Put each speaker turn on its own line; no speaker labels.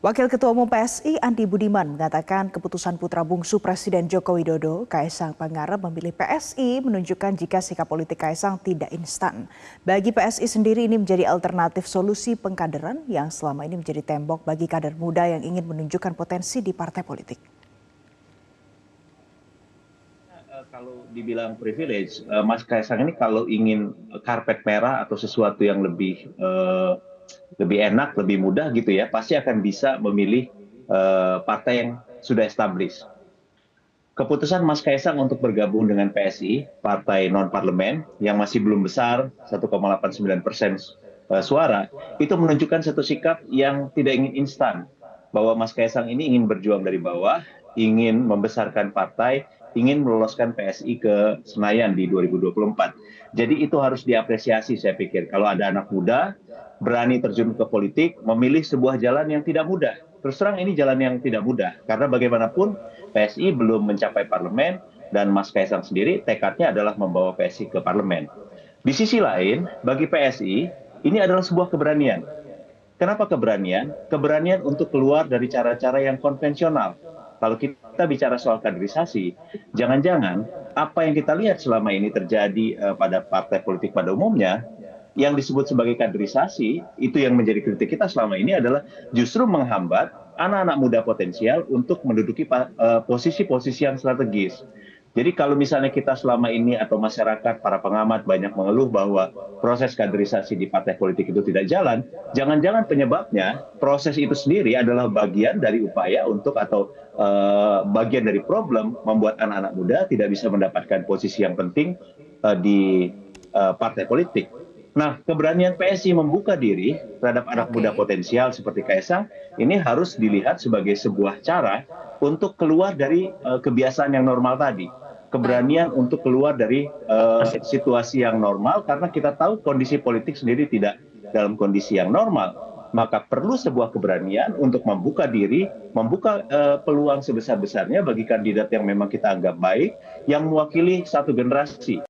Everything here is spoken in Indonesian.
Wakil Ketua Umum PSI Andi Budiman mengatakan keputusan putra bungsu Presiden Joko Widodo, Kaisang Pangarep memilih PSI menunjukkan jika sikap politik Kaisang tidak instan. Bagi PSI sendiri ini menjadi alternatif solusi pengkaderan yang selama ini menjadi tembok bagi kader muda yang ingin menunjukkan potensi di partai politik.
Kalau dibilang privilege, Mas Kaisang ini kalau ingin karpet merah atau sesuatu yang lebih uh, lebih enak, lebih mudah gitu ya, pasti akan bisa memilih uh, partai yang sudah established. Keputusan Mas Kaisang untuk bergabung dengan PSI, partai non-parlemen, yang masih belum besar, 1,89 persen uh, suara, itu menunjukkan satu sikap yang tidak ingin instan. Bahwa Mas Kaisang ini ingin berjuang dari bawah, ingin membesarkan partai, ingin meloloskan PSI ke Senayan di 2024. Jadi itu harus diapresiasi saya pikir. Kalau ada anak muda berani terjun ke politik, memilih sebuah jalan yang tidak mudah. Terus terang ini jalan yang tidak mudah, karena bagaimanapun PSI belum mencapai parlemen, dan Mas Kaisang sendiri tekadnya adalah membawa PSI ke parlemen. Di sisi lain, bagi PSI, ini adalah sebuah keberanian. Kenapa keberanian? Keberanian untuk keluar dari cara-cara yang konvensional. Kalau kita bicara soal kaderisasi, jangan-jangan apa yang kita lihat selama ini terjadi uh, pada partai politik pada umumnya yang disebut sebagai kaderisasi itu yang menjadi kritik kita selama ini adalah justru menghambat anak-anak muda potensial untuk menduduki eh, posisi-posisi yang strategis. Jadi kalau misalnya kita selama ini atau masyarakat para pengamat banyak mengeluh bahwa proses kaderisasi di partai politik itu tidak jalan, jangan-jangan penyebabnya proses itu sendiri adalah bagian dari upaya untuk atau uh, bagian dari problem membuat anak-anak muda tidak bisa mendapatkan posisi yang penting uh, di uh, partai politik. Nah, keberanian PSI membuka diri terhadap anak okay. muda potensial seperti Kaisang ini harus dilihat sebagai sebuah cara untuk keluar dari uh, kebiasaan yang normal tadi. Keberanian untuk keluar dari uh, situasi yang normal karena kita tahu kondisi politik sendiri tidak dalam kondisi yang normal. Maka perlu sebuah keberanian untuk membuka diri, membuka uh, peluang sebesar-besarnya bagi kandidat yang memang kita anggap baik, yang mewakili satu generasi.